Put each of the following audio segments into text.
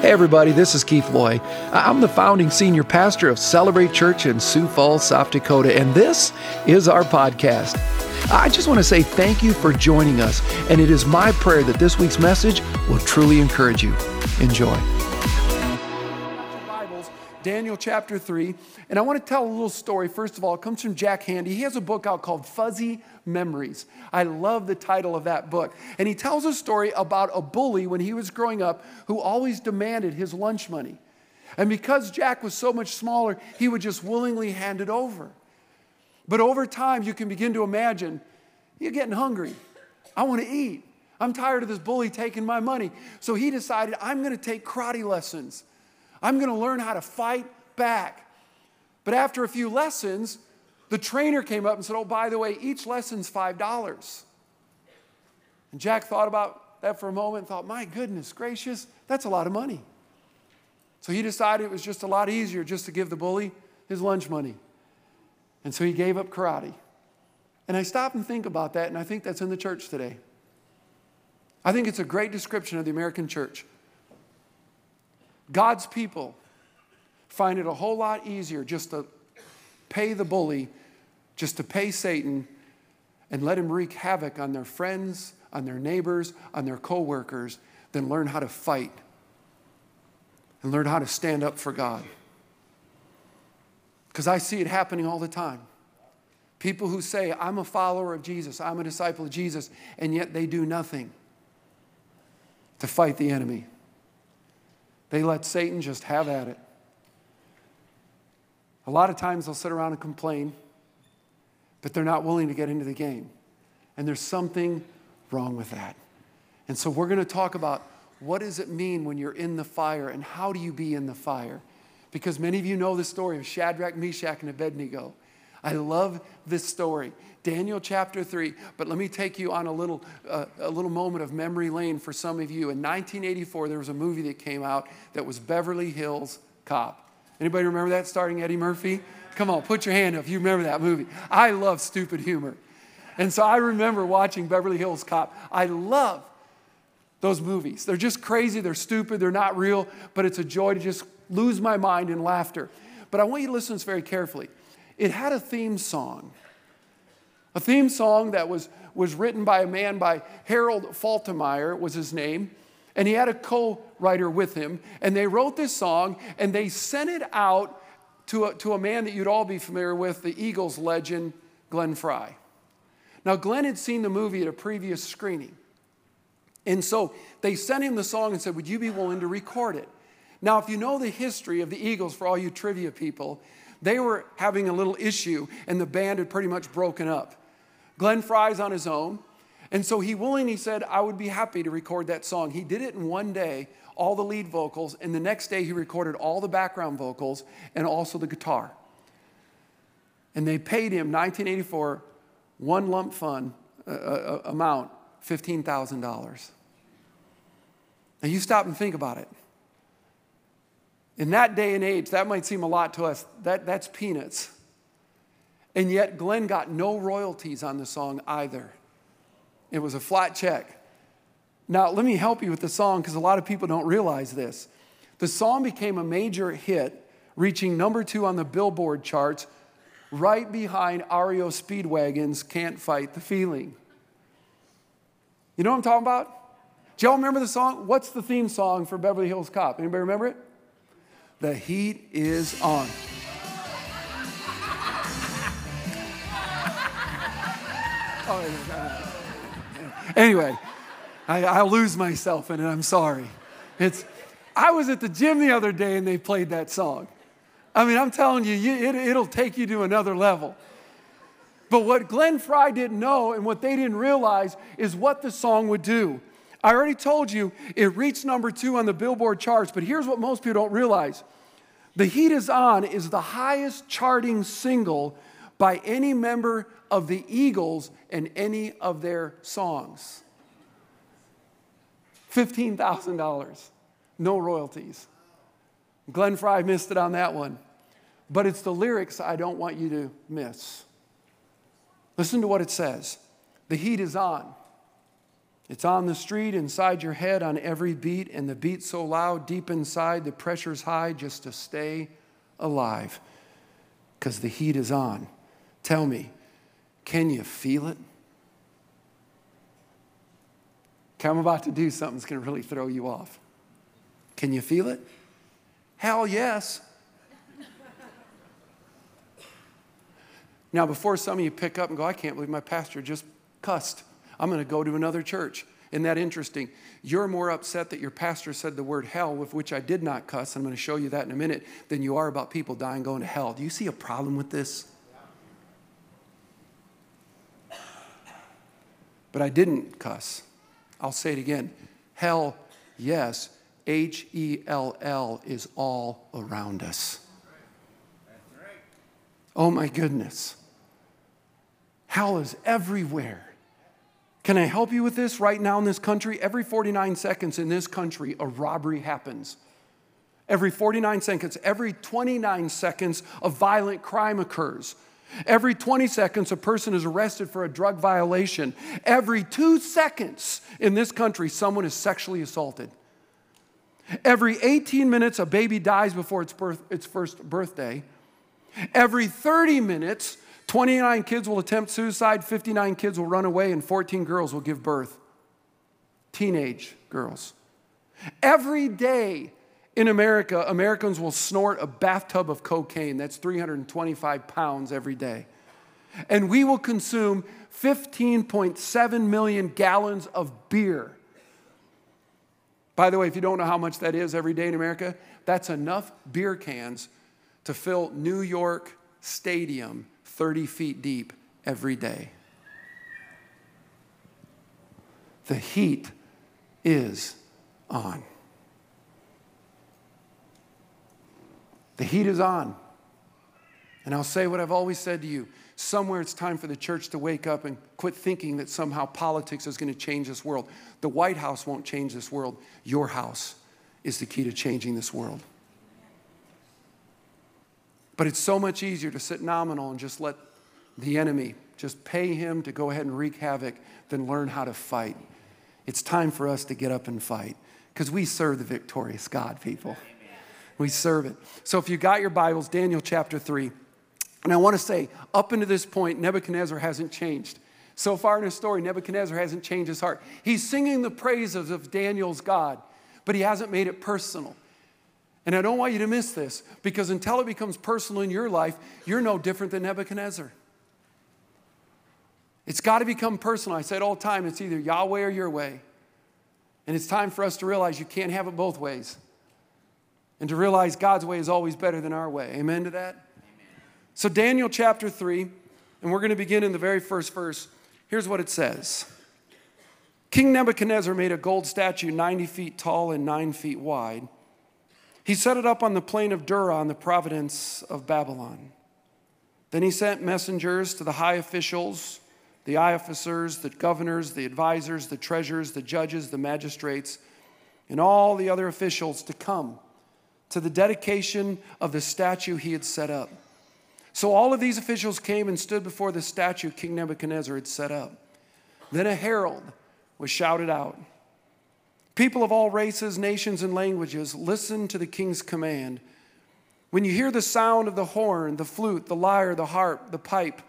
Hey, everybody, this is Keith Loy. I'm the founding senior pastor of Celebrate Church in Sioux Falls, South Dakota, and this is our podcast. I just want to say thank you for joining us, and it is my prayer that this week's message will truly encourage you. Enjoy. Daniel chapter 3, and I want to tell a little story. First of all, it comes from Jack Handey. He has a book out called Fuzzy Memories. I love the title of that book. And he tells a story about a bully when he was growing up who always demanded his lunch money. And because Jack was so much smaller, he would just willingly hand it over. But over time, you can begin to imagine you're getting hungry. I want to eat. I'm tired of this bully taking my money. So he decided, I'm going to take karate lessons. I'm going to learn how to fight back. But after a few lessons, the trainer came up and said, Oh, by the way, each lesson's $5. And Jack thought about that for a moment and thought, My goodness gracious, that's a lot of money. So he decided it was just a lot easier just to give the bully his lunch money. And so he gave up karate. And I stop and think about that, and I think that's in the church today. I think it's a great description of the American church. God's people find it a whole lot easier just to pay the bully just to pay Satan and let him wreak havoc on their friends, on their neighbors, on their coworkers, than learn how to fight and learn how to stand up for God. Because I see it happening all the time. People who say, I'm a follower of Jesus, I'm a disciple of Jesus, and yet they do nothing to fight the enemy. They let Satan just have at it. A lot of times they'll sit around and complain, but they're not willing to get into the game. And there's something wrong with that. And so we're going to talk about what does it mean when you're in the fire and how do you be in the fire? Because many of you know the story of Shadrach, Meshach, and Abednego. I love this story. Daniel chapter 3. But let me take you on a little, uh, a little moment of memory lane for some of you. In 1984, there was a movie that came out that was Beverly Hills Cop. Anybody remember that starring Eddie Murphy? Come on, put your hand up if you remember that movie. I love stupid humor. And so I remember watching Beverly Hills Cop. I love those movies. They're just crazy, they're stupid, they're not real, but it's a joy to just lose my mind in laughter. But I want you to listen to this very carefully. It had a theme song. A theme song that was, was written by a man by Harold Faltermeyer was his name and he had a co writer with him. And they wrote this song and they sent it out to a, to a man that you'd all be familiar with, the Eagles legend, Glenn Frey. Now, Glenn had seen the movie at a previous screening. And so they sent him the song and said, Would you be willing to record it? Now, if you know the history of the Eagles, for all you trivia people, they were having a little issue and the band had pretty much broken up. Glenn Frey's on his own. And so he willingly said, I would be happy to record that song. He did it in one day, all the lead vocals, and the next day he recorded all the background vocals and also the guitar. And they paid him 1984 one lump fund uh, uh, amount, $15,000. Now you stop and think about it. In that day and age, that might seem a lot to us. That, that's peanuts. And yet, Glenn got no royalties on the song either. It was a flat check. Now, let me help you with the song because a lot of people don't realize this. The song became a major hit, reaching number two on the Billboard charts, right behind REO Speedwagon's Can't Fight the Feeling. You know what I'm talking about? Do y'all remember the song? What's the theme song for Beverly Hills Cop? Anybody remember it? The heat is on. oh, Anyway, I, I lose myself in it. I'm sorry. It's, I was at the gym the other day and they played that song. I mean, I'm telling you, you it, it'll take you to another level. But what Glenn Frey didn't know and what they didn't realize is what the song would do. I already told you it reached number two on the Billboard charts, but here's what most people don't realize The Heat is On is the highest charting single by any member of the Eagles and any of their songs. $15,000, no royalties. Glenn Frey missed it on that one. But it's the lyrics I don't want you to miss. Listen to what it says The heat is on. It's on the street, inside your head, on every beat, and the beat so loud, deep inside, the pressure's high just to stay alive because the heat is on. Tell me, can you feel it? Okay, I'm about to do something that's going to really throw you off. Can you feel it? Hell yes. now, before some of you pick up and go, I can't believe my pastor just cussed. I'm going to go to another church. Isn't that interesting? You're more upset that your pastor said the word hell, with which I did not cuss. I'm going to show you that in a minute, than you are about people dying going to hell. Do you see a problem with this? But I didn't cuss. I'll say it again. Hell, yes. H E L L is all around us. Oh my goodness. Hell is everywhere. Can I help you with this? Right now in this country, every 49 seconds in this country, a robbery happens. Every 49 seconds, every 29 seconds, a violent crime occurs. Every 20 seconds, a person is arrested for a drug violation. Every two seconds in this country, someone is sexually assaulted. Every 18 minutes, a baby dies before its, birth, its first birthday. Every 30 minutes, 29 kids will attempt suicide, 59 kids will run away, and 14 girls will give birth. Teenage girls. Every day in America, Americans will snort a bathtub of cocaine. That's 325 pounds every day. And we will consume 15.7 million gallons of beer. By the way, if you don't know how much that is every day in America, that's enough beer cans to fill New York Stadium 30 feet deep every day. The heat is on. The heat is on. And I'll say what I've always said to you somewhere it's time for the church to wake up and quit thinking that somehow politics is going to change this world. The White House won't change this world. Your house is the key to changing this world. But it's so much easier to sit nominal and just let the enemy, just pay him to go ahead and wreak havoc than learn how to fight. It's time for us to get up and fight because we serve the victorious God, people. We serve it. So if you got your Bibles, Daniel chapter 3. And I want to say, up until this point, Nebuchadnezzar hasn't changed. So far in his story, Nebuchadnezzar hasn't changed his heart. He's singing the praises of Daniel's God, but he hasn't made it personal. And I don't want you to miss this because until it becomes personal in your life, you're no different than Nebuchadnezzar. It's got to become personal. I say it all the time it's either Yahweh or your way. And it's time for us to realize you can't have it both ways. And to realize God's way is always better than our way. Amen to that? Amen. So, Daniel chapter 3, and we're going to begin in the very first verse. Here's what it says King Nebuchadnezzar made a gold statue 90 feet tall and 9 feet wide he set it up on the plain of Dura in the province of Babylon. Then he sent messengers to the high officials, the officers, the governors, the advisors, the treasurers, the judges, the magistrates, and all the other officials to come to the dedication of the statue he had set up. So all of these officials came and stood before the statue King Nebuchadnezzar had set up. Then a herald was shouted out. People of all races, nations, and languages, listen to the king's command. When you hear the sound of the horn, the flute, the lyre, the harp, the pipe,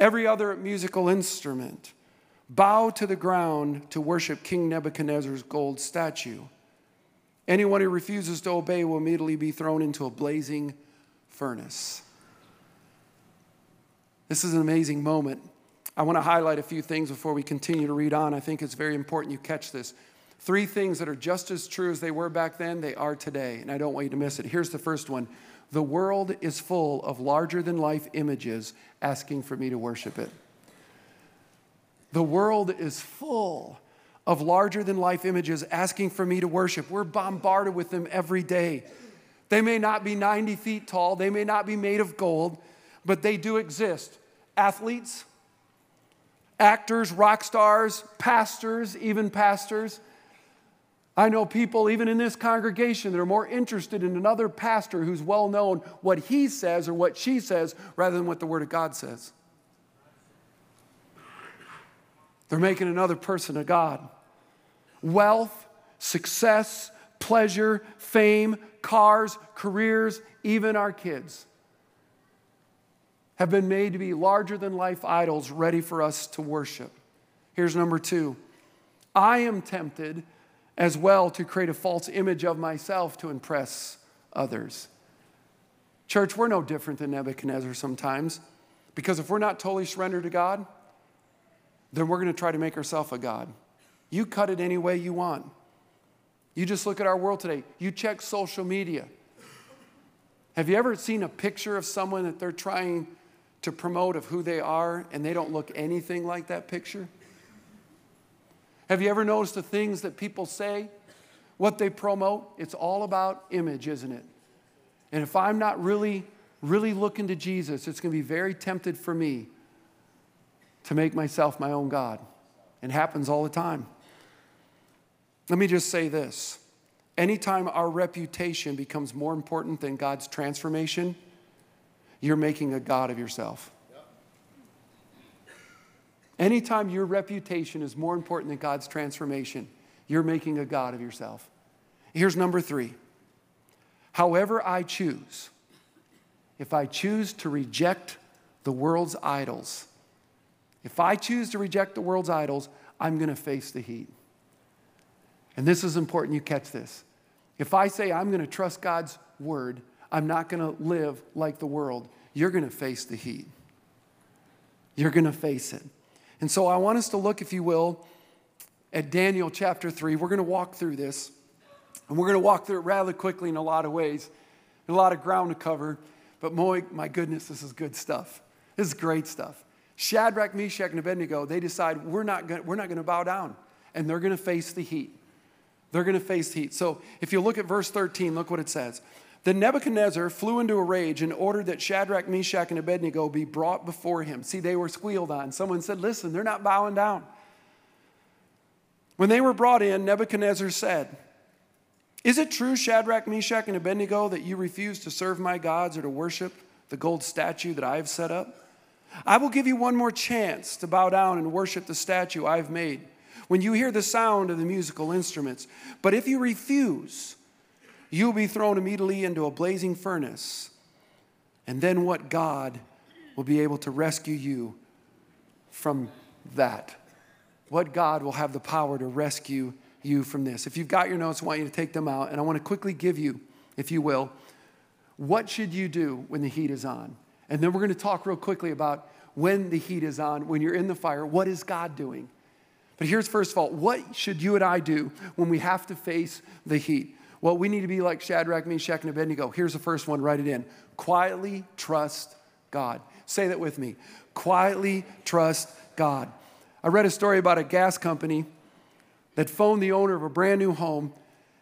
every other musical instrument, bow to the ground to worship King Nebuchadnezzar's gold statue. Anyone who refuses to obey will immediately be thrown into a blazing furnace. This is an amazing moment. I want to highlight a few things before we continue to read on. I think it's very important you catch this. Three things that are just as true as they were back then, they are today, and I don't want you to miss it. Here's the first one The world is full of larger than life images asking for me to worship it. The world is full of larger than life images asking for me to worship. We're bombarded with them every day. They may not be 90 feet tall, they may not be made of gold, but they do exist. Athletes, actors, rock stars, pastors, even pastors. I know people, even in this congregation, that are more interested in another pastor who's well known what he says or what she says rather than what the Word of God says. They're making another person a God. Wealth, success, pleasure, fame, cars, careers, even our kids have been made to be larger than life idols ready for us to worship. Here's number two I am tempted as well to create a false image of myself to impress others. Church, we're no different than Nebuchadnezzar sometimes because if we're not totally surrendered to God, then we're going to try to make ourselves a God. You cut it any way you want. You just look at our world today. You check social media. Have you ever seen a picture of someone that they're trying to promote of who they are and they don't look anything like that picture? Have you ever noticed the things that people say, what they promote? It's all about image, isn't it? And if I'm not really, really looking to Jesus, it's going to be very tempted for me to make myself my own God. It happens all the time. Let me just say this anytime our reputation becomes more important than God's transformation, you're making a God of yourself. Anytime your reputation is more important than God's transformation, you're making a God of yourself. Here's number three. However, I choose, if I choose to reject the world's idols, if I choose to reject the world's idols, I'm going to face the heat. And this is important you catch this. If I say I'm going to trust God's word, I'm not going to live like the world, you're going to face the heat. You're going to face it. And so I want us to look, if you will, at Daniel chapter 3. We're going to walk through this. And we're going to walk through it rather quickly in a lot of ways, a lot of ground to cover. But my, my goodness, this is good stuff. This is great stuff. Shadrach, Meshach, and Abednego, they decide we're not going we're not going to bow down. And they're going to face the heat. They're going to face heat. So if you look at verse 13, look what it says. Then Nebuchadnezzar flew into a rage and ordered that Shadrach, Meshach, and Abednego be brought before him. See, they were squealed on. Someone said, Listen, they're not bowing down. When they were brought in, Nebuchadnezzar said, Is it true, Shadrach, Meshach, and Abednego, that you refuse to serve my gods or to worship the gold statue that I have set up? I will give you one more chance to bow down and worship the statue I've made when you hear the sound of the musical instruments. But if you refuse, you'll be thrown immediately into a blazing furnace. And then what God will be able to rescue you from that? What God will have the power to rescue you from this? If you've got your notes, I want you to take them out. And I want to quickly give you, if you will, what should you do when the heat is on? And then we're going to talk real quickly about when the heat is on, when you're in the fire, what is God doing? But here's first of all, what should you and I do when we have to face the heat? Well, we need to be like Shadrach, Meshach, and Abednego. Here's the first one, write it in. Quietly trust God. Say that with me. Quietly trust God. I read a story about a gas company that phoned the owner of a brand new home,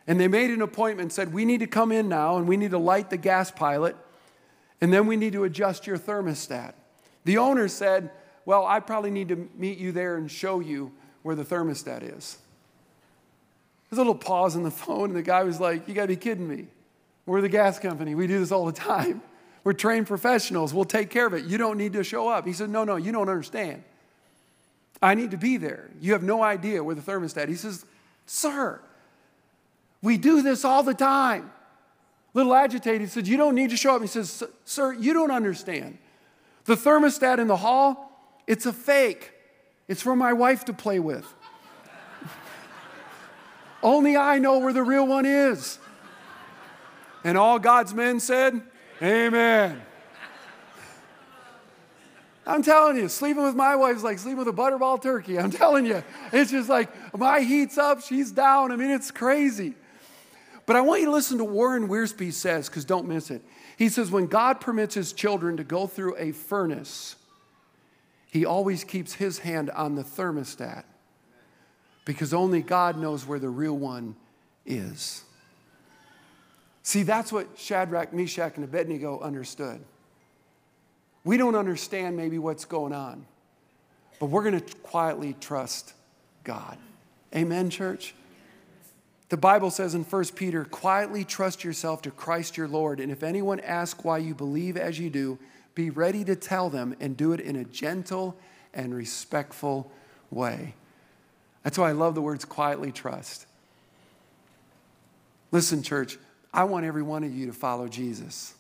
and they made an appointment and said, We need to come in now and we need to light the gas pilot, and then we need to adjust your thermostat. The owner said, Well, I probably need to meet you there and show you where the thermostat is. There's a little pause on the phone, and the guy was like, You gotta be kidding me. We're the gas company. We do this all the time. We're trained professionals. We'll take care of it. You don't need to show up. He said, No, no, you don't understand. I need to be there. You have no idea where the thermostat. He says, Sir, we do this all the time. Little agitated, he said, You don't need to show up. He says, Sir, you don't understand. The thermostat in the hall, it's a fake. It's for my wife to play with. Only I know where the real one is. And all God's men said, Amen. I'm telling you, sleeping with my wife is like sleeping with a butterball turkey. I'm telling you. It's just like my heat's up, she's down. I mean, it's crazy. But I want you to listen to Warren Wiersbe says, because don't miss it. He says, when God permits his children to go through a furnace, he always keeps his hand on the thermostat because only God knows where the real one is. See, that's what Shadrach, Meshach, and Abednego understood. We don't understand maybe what's going on, but we're going to quietly trust God. Amen, church? The Bible says in 1 Peter, quietly trust yourself to Christ your Lord, and if anyone asks why you believe as you do, be ready to tell them and do it in a gentle and respectful way. That's why I love the words quietly trust. Listen, church, I want every one of you to follow Jesus.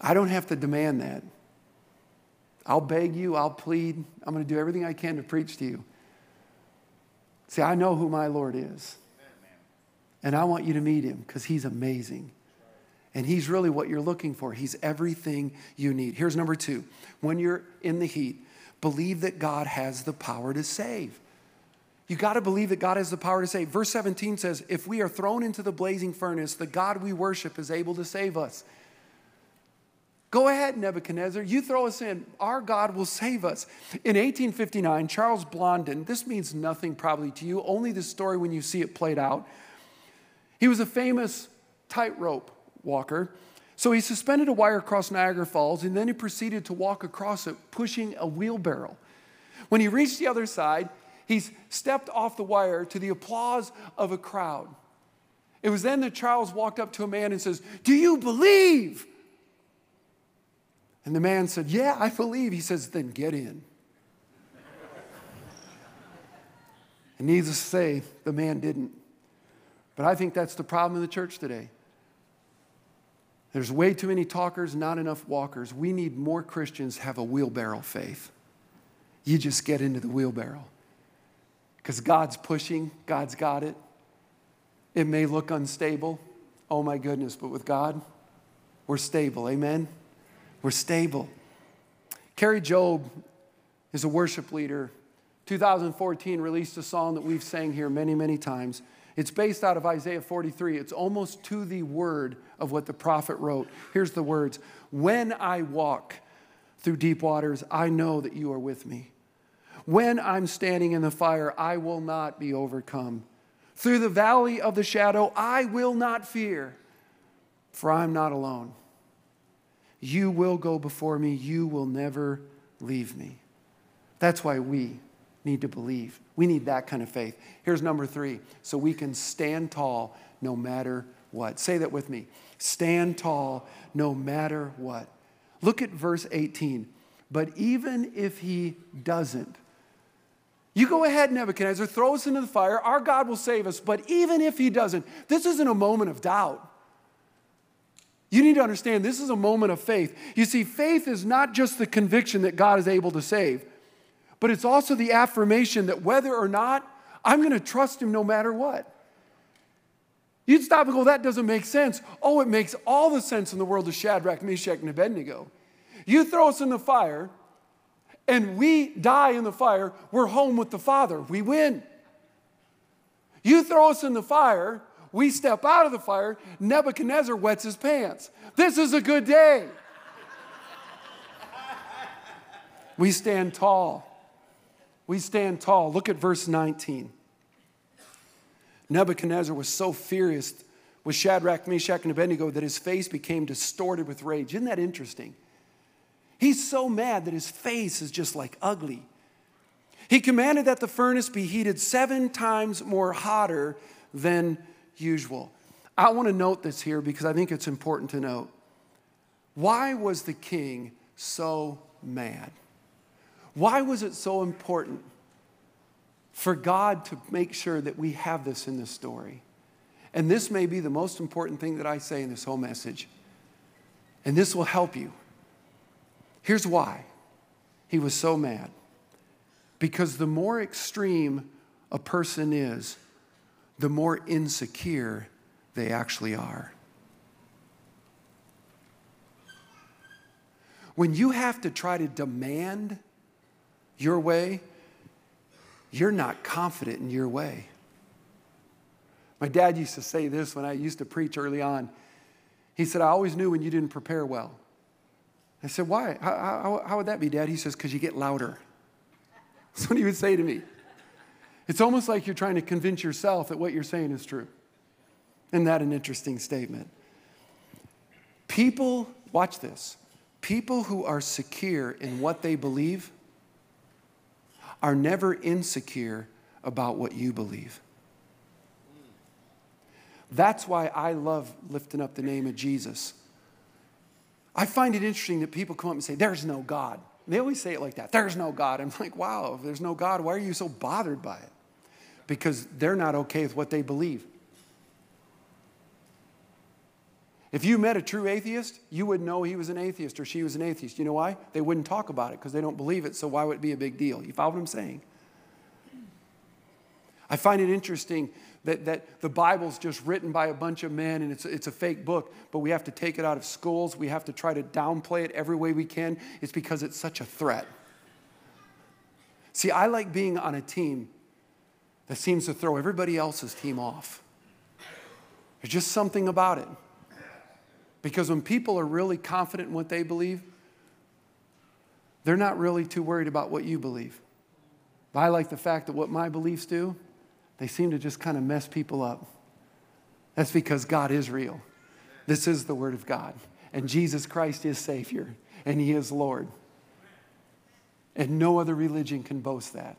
I don't have to demand that. I'll beg you, I'll plead, I'm going to do everything I can to preach to you. See, I know who my Lord is. And I want you to meet him because he's amazing. And he's really what you're looking for. He's everything you need. Here's number two when you're in the heat, believe that God has the power to save. You got to believe that God has the power to save. Verse 17 says, If we are thrown into the blazing furnace, the God we worship is able to save us. Go ahead, Nebuchadnezzar. You throw us in. Our God will save us. In 1859, Charles Blondin, this means nothing probably to you, only the story when you see it played out. He was a famous tightrope walker. So he suspended a wire across Niagara Falls and then he proceeded to walk across it, pushing a wheelbarrow. When he reached the other side, he stepped off the wire to the applause of a crowd. It was then that Charles walked up to a man and says, Do you believe? And the man said, Yeah, I believe. He says, Then get in. and needless to say, the man didn't. But I think that's the problem in the church today. There's way too many talkers, not enough walkers. We need more Christians have a wheelbarrow faith. You just get into the wheelbarrow. Because God's pushing, God's got it. It may look unstable. Oh my goodness, but with God, we're stable. Amen? We're stable. Kari Jobe is a worship leader. 2014 released a song that we've sang here many, many times. It's based out of Isaiah 43. It's almost to the word of what the prophet wrote. Here's the words When I walk through deep waters, I know that you are with me. When I'm standing in the fire, I will not be overcome. Through the valley of the shadow, I will not fear, for I'm not alone. You will go before me. You will never leave me. That's why we need to believe. We need that kind of faith. Here's number three so we can stand tall no matter what. Say that with me stand tall no matter what. Look at verse 18. But even if he doesn't, you go ahead, Nebuchadnezzar, throw us into the fire. Our God will save us. But even if he doesn't, this isn't a moment of doubt. You need to understand this is a moment of faith. You see, faith is not just the conviction that God is able to save, but it's also the affirmation that whether or not, I'm going to trust Him no matter what. You'd stop and go, that doesn't make sense. Oh, it makes all the sense in the world of Shadrach, Meshach, and Abednego. You throw us in the fire, and we die in the fire, we're home with the Father. We win. You throw us in the fire, we step out of the fire, Nebuchadnezzar wets his pants. This is a good day. we stand tall. We stand tall. Look at verse 19. Nebuchadnezzar was so furious with Shadrach, Meshach, and Abednego that his face became distorted with rage. Isn't that interesting? He's so mad that his face is just like ugly. He commanded that the furnace be heated seven times more hotter than usual. I want to note this here because I think it's important to note. Why was the king so mad? Why was it so important for God to make sure that we have this in the story? And this may be the most important thing that I say in this whole message. And this will help you. Here's why he was so mad. Because the more extreme a person is, the more insecure they actually are. When you have to try to demand your way, you're not confident in your way. My dad used to say this when I used to preach early on. He said, I always knew when you didn't prepare well. I said, Why? How, how, how would that be, Dad? He says, Because you get louder. That's what he would say to me. It's almost like you're trying to convince yourself that what you're saying is true. Isn't that an interesting statement? People, watch this, people who are secure in what they believe are never insecure about what you believe. That's why I love lifting up the name of Jesus. I find it interesting that people come up and say, There's no God. They always say it like that. There's no God. I'm like, wow, if there's no God, why are you so bothered by it? Because they're not okay with what they believe. If you met a true atheist, you would know he was an atheist or she was an atheist. You know why? They wouldn't talk about it because they don't believe it, so why would it be a big deal? You follow what I'm saying? I find it interesting that, that the Bible's just written by a bunch of men and it's, it's a fake book, but we have to take it out of schools. We have to try to downplay it every way we can. It's because it's such a threat. See, I like being on a team that seems to throw everybody else's team off. There's just something about it. Because when people are really confident in what they believe, they're not really too worried about what you believe. But I like the fact that what my beliefs do, they seem to just kind of mess people up. That's because God is real. This is the Word of God. And Jesus Christ is Savior, and He is Lord. And no other religion can boast that.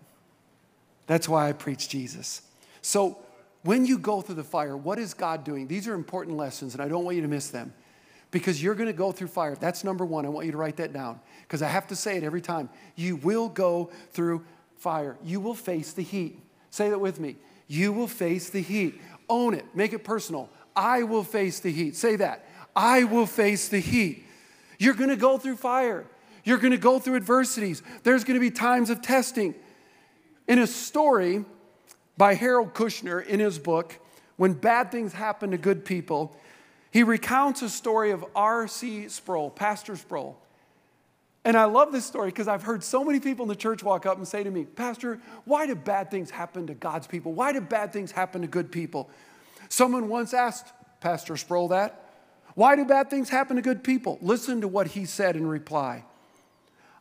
That's why I preach Jesus. So, when you go through the fire, what is God doing? These are important lessons, and I don't want you to miss them because you're going to go through fire. That's number one. I want you to write that down because I have to say it every time. You will go through fire, you will face the heat. Say that with me. You will face the heat. Own it, make it personal. I will face the heat. Say that. I will face the heat. You're going to go through fire. You're going to go through adversities. There's going to be times of testing. In a story by Harold Kushner in his book, When Bad Things Happen to Good People, he recounts a story of R.C. Sproul, Pastor Sproul. And I love this story because I've heard so many people in the church walk up and say to me, Pastor, why do bad things happen to God's people? Why do bad things happen to good people? Someone once asked Pastor Sproul that. Why do bad things happen to good people? Listen to what he said in reply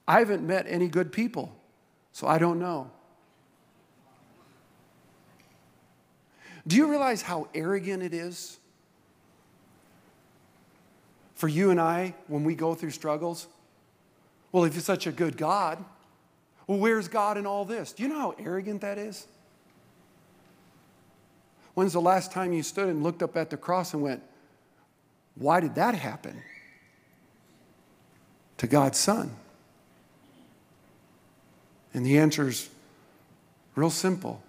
I haven't met any good people, so I don't know. Do you realize how arrogant it is for you and I when we go through struggles? Well, if you're such a good God, well, where's God in all this? Do you know how arrogant that is? When's the last time you stood and looked up at the cross and went, Why did that happen? To God's Son. And the answer is real simple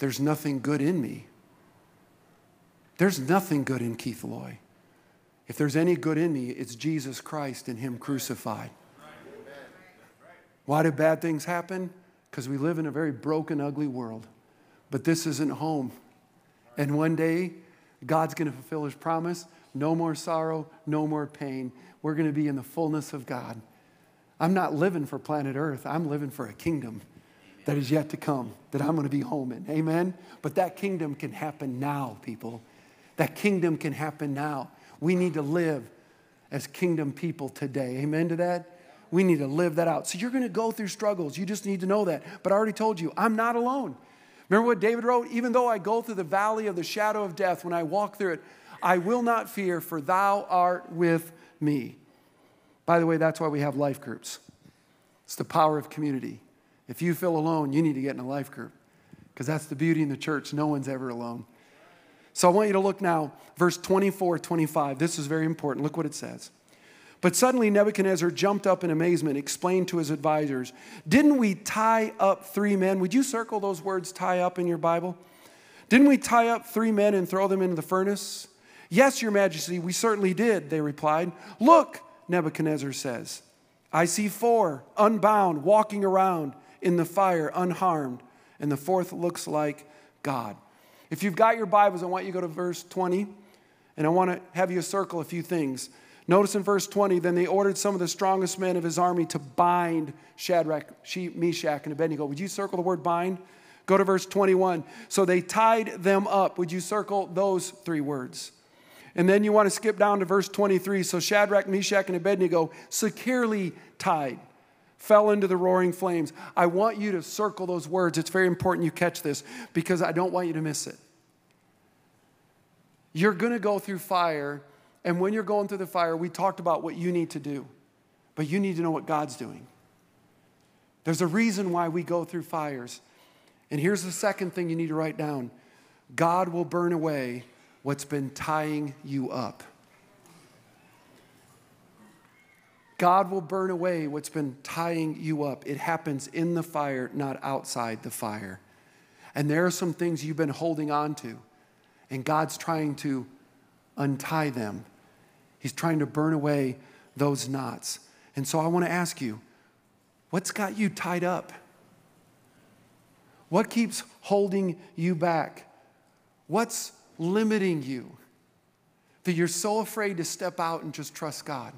there's nothing good in me. There's nothing good in Keith Loy. If there's any good in me, it's Jesus Christ and Him crucified. Why do bad things happen? Because we live in a very broken, ugly world. But this isn't home. And one day, God's going to fulfill his promise no more sorrow, no more pain. We're going to be in the fullness of God. I'm not living for planet Earth, I'm living for a kingdom that is yet to come, that I'm going to be home in. Amen? But that kingdom can happen now, people. That kingdom can happen now. We need to live as kingdom people today. Amen to that? We need to live that out. So you're going to go through struggles. You just need to know that. But I already told you, I'm not alone. Remember what David wrote? Even though I go through the valley of the shadow of death, when I walk through it, I will not fear, for thou art with me. By the way, that's why we have life groups. It's the power of community. If you feel alone, you need to get in a life group because that's the beauty in the church. No one's ever alone. So I want you to look now, verse 24, 25. This is very important. Look what it says. But suddenly Nebuchadnezzar jumped up in amazement, explained to his advisors, Didn't we tie up three men? Would you circle those words tie up in your Bible? Didn't we tie up three men and throw them into the furnace? Yes, your majesty, we certainly did, they replied. Look, Nebuchadnezzar says, I see four unbound walking around in the fire unharmed, and the fourth looks like God. If you've got your Bibles, I want you to go to verse 20, and I want to have you circle a few things. Notice in verse 20, then they ordered some of the strongest men of his army to bind Shadrach, Meshach, and Abednego. Would you circle the word bind? Go to verse 21. So they tied them up. Would you circle those three words? And then you want to skip down to verse 23. So Shadrach, Meshach, and Abednego, securely tied, fell into the roaring flames. I want you to circle those words. It's very important you catch this because I don't want you to miss it. You're going to go through fire and when you're going through the fire, we talked about what you need to do, but you need to know what God's doing. There's a reason why we go through fires. And here's the second thing you need to write down God will burn away what's been tying you up. God will burn away what's been tying you up. It happens in the fire, not outside the fire. And there are some things you've been holding on to, and God's trying to untie them. He's trying to burn away those knots. And so I want to ask you what's got you tied up? What keeps holding you back? What's limiting you that you're so afraid to step out and just trust God?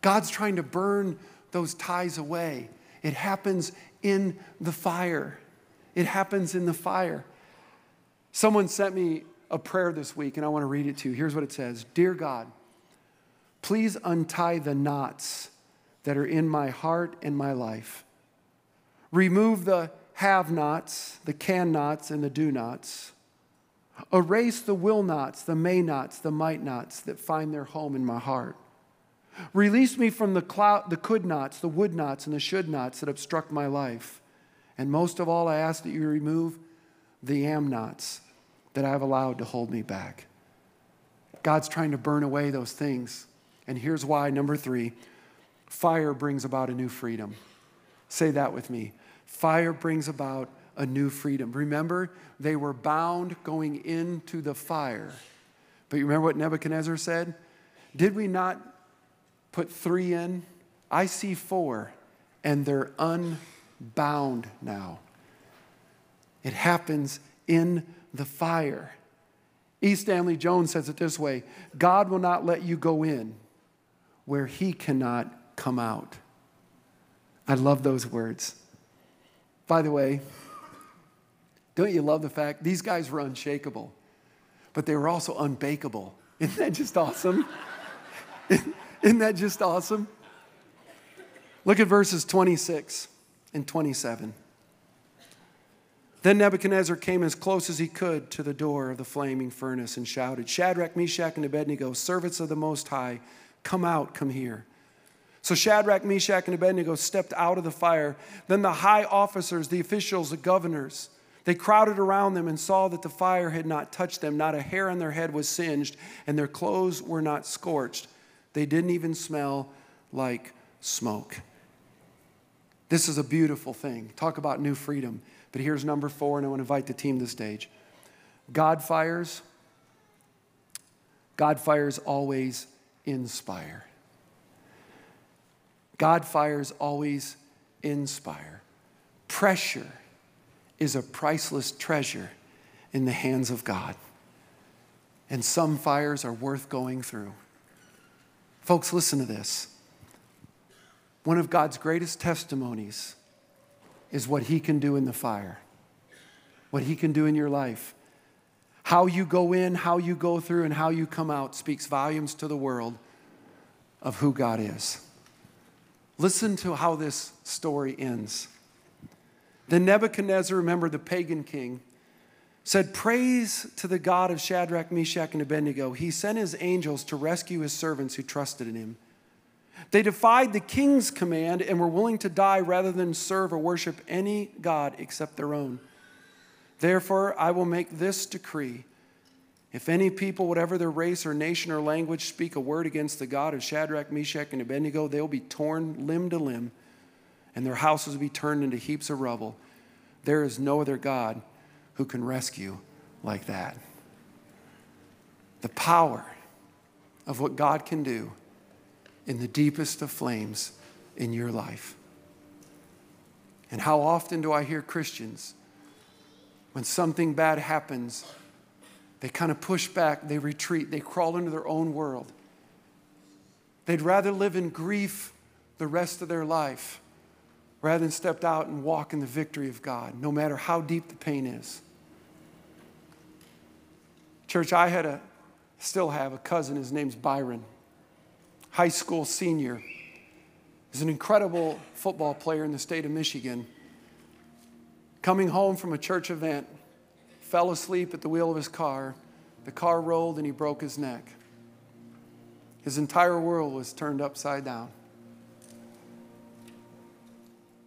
God's trying to burn those ties away. It happens in the fire. It happens in the fire. Someone sent me a prayer this week, and I want to read it to you. Here's what it says Dear God, please untie the knots that are in my heart and my life. Remove the have nots, the can nots, and the do nots. Erase the will nots, the may nots, the might nots that find their home in my heart. Release me from the, cloud, the could nots, the would nots, and the should nots that obstruct my life. And most of all, I ask that you remove the am nots that I've allowed to hold me back. God's trying to burn away those things. And here's why number three fire brings about a new freedom. Say that with me. Fire brings about a new freedom. Remember, they were bound going into the fire. But you remember what Nebuchadnezzar said? Did we not put three in? I see four, and they're unbound now. It happens in the fire. E. Stanley Jones says it this way God will not let you go in where he cannot come out. I love those words. By the way, don't you love the fact these guys were unshakable, but they were also unbakable? Isn't that just awesome? Isn't that just awesome? Look at verses 26 and 27. Then Nebuchadnezzar came as close as he could to the door of the flaming furnace and shouted, Shadrach, Meshach, and Abednego, servants of the Most High, come out, come here. So Shadrach, Meshach, and Abednego stepped out of the fire. Then the high officers, the officials, the governors, they crowded around them and saw that the fire had not touched them. Not a hair on their head was singed, and their clothes were not scorched. They didn't even smell like smoke. This is a beautiful thing. Talk about new freedom. But here's number four, and I want to invite the team to the stage. God fires, God fires always inspire. God fires always inspire. Pressure is a priceless treasure in the hands of God. And some fires are worth going through. Folks, listen to this. One of God's greatest testimonies is what He can do in the fire, what He can do in your life. How you go in, how you go through, and how you come out speaks volumes to the world of who God is. Listen to how this story ends. Then Nebuchadnezzar, remember the pagan king, said, Praise to the God of Shadrach, Meshach, and Abednego. He sent his angels to rescue his servants who trusted in him. They defied the king's command and were willing to die rather than serve or worship any God except their own. Therefore, I will make this decree. If any people, whatever their race or nation or language, speak a word against the God of Shadrach, Meshach, and Abednego, they will be torn limb to limb, and their houses will be turned into heaps of rubble. There is no other God who can rescue like that. The power of what God can do in the deepest of flames in your life. And how often do I hear Christians, when something bad happens, they kind of push back, they retreat, they crawl into their own world. They'd rather live in grief the rest of their life rather than step out and walk in the victory of God, no matter how deep the pain is. Church, I had a, still have a cousin, his name's Byron, high school senior. He's an incredible football player in the state of Michigan. Coming home from a church event, fell asleep at the wheel of his car. The car rolled and he broke his neck. His entire world was turned upside down.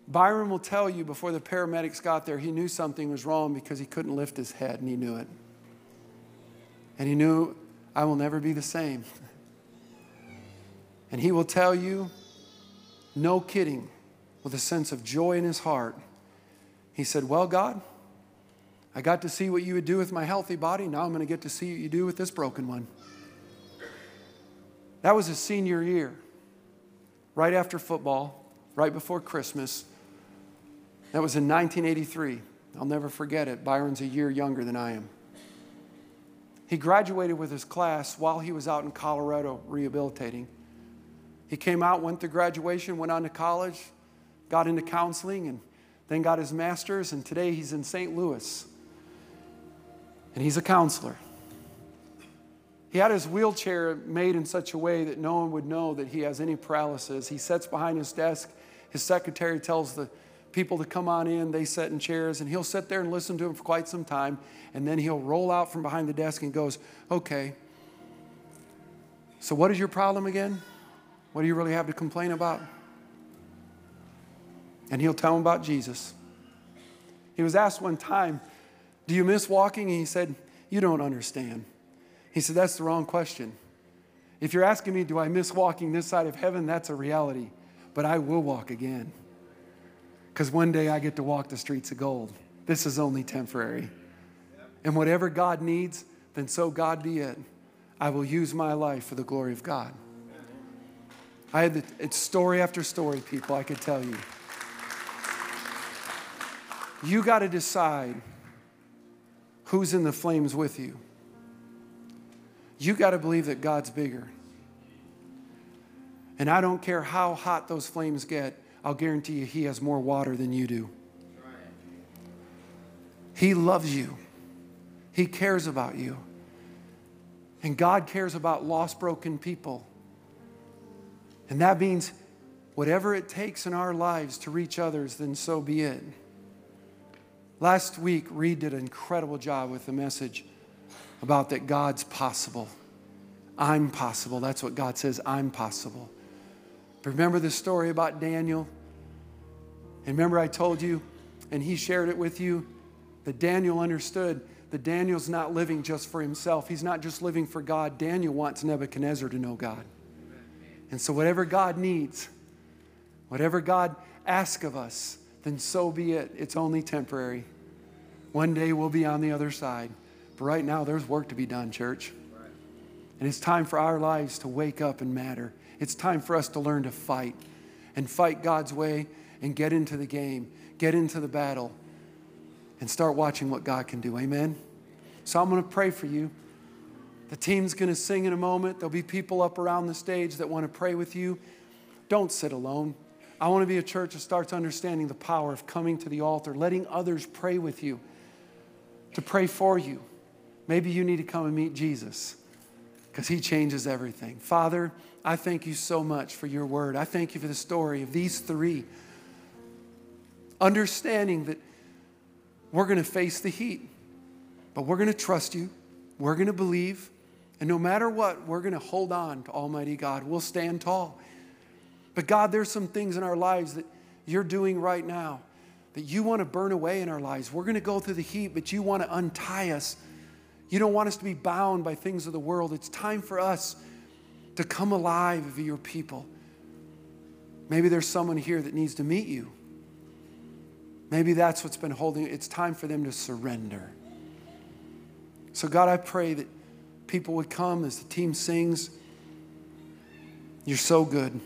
Byron will tell you before the paramedics got there, he knew something was wrong because he couldn't lift his head and he knew it. And he knew, I will never be the same. And he will tell you, no kidding, with a sense of joy in his heart, he said, Well, God, I got to see what you would do with my healthy body. Now I'm going to get to see what you do with this broken one. That was his senior year, right after football, right before Christmas. That was in 1983. I'll never forget it. Byron's a year younger than I am. He graduated with his class while he was out in Colorado rehabilitating. He came out, went to graduation, went on to college, got into counseling, and then got his master's, and today he's in St. Louis. And he's a counselor. He had his wheelchair made in such a way that no one would know that he has any paralysis. He sits behind his desk. His secretary tells the people to come on in. They sit in chairs, and he'll sit there and listen to him for quite some time. And then he'll roll out from behind the desk and goes, Okay, so what is your problem again? What do you really have to complain about? And he'll tell them about Jesus. He was asked one time, Do you miss walking? And he said, You don't understand. He said, That's the wrong question. If you're asking me, Do I miss walking this side of heaven? That's a reality. But I will walk again. Because one day I get to walk the streets of gold. This is only temporary. And whatever God needs, then so God be it. I will use my life for the glory of God. I had the, it's story after story, people, I could tell you. You got to decide who's in the flames with you. You got to believe that God's bigger. And I don't care how hot those flames get, I'll guarantee you He has more water than you do. He loves you, He cares about you. And God cares about lost, broken people. And that means whatever it takes in our lives to reach others, then so be it. Last week, Reed did an incredible job with the message about that God's possible. I'm possible. That's what God says, I'm possible. Remember the story about Daniel? And remember, I told you, and he shared it with you, that Daniel understood that Daniel's not living just for himself. He's not just living for God. Daniel wants Nebuchadnezzar to know God. And so, whatever God needs, whatever God asks of us, then so be it. It's only temporary. One day we'll be on the other side. But right now, there's work to be done, church. And it's time for our lives to wake up and matter. It's time for us to learn to fight and fight God's way and get into the game, get into the battle, and start watching what God can do. Amen? So I'm going to pray for you. The team's going to sing in a moment. There'll be people up around the stage that want to pray with you. Don't sit alone. I want to be a church that starts understanding the power of coming to the altar, letting others pray with you, to pray for you. Maybe you need to come and meet Jesus because he changes everything. Father, I thank you so much for your word. I thank you for the story of these three. Understanding that we're going to face the heat, but we're going to trust you, we're going to believe, and no matter what, we're going to hold on to Almighty God. We'll stand tall. But God, there's some things in our lives that you're doing right now that you want to burn away in our lives. We're going to go through the heat, but you want to untie us. You don't want us to be bound by things of the world. It's time for us to come alive of your people. Maybe there's someone here that needs to meet you. Maybe that's what's been holding. It's time for them to surrender. So, God, I pray that people would come as the team sings. You're so good.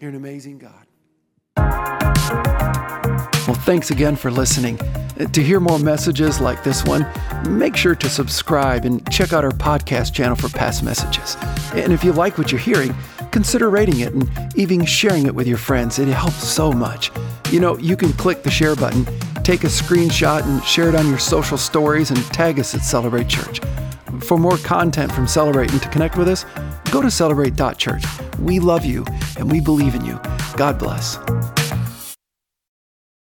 You're an amazing God. Well, thanks again for listening. Uh, to hear more messages like this one, make sure to subscribe and check out our podcast channel for past messages. And if you like what you're hearing, consider rating it and even sharing it with your friends. It helps so much. You know, you can click the share button take a screenshot and share it on your social stories and tag us at Celebrate Church. For more content from Celebrate and to connect with us, go to celebrate.church. We love you and we believe in you. God bless.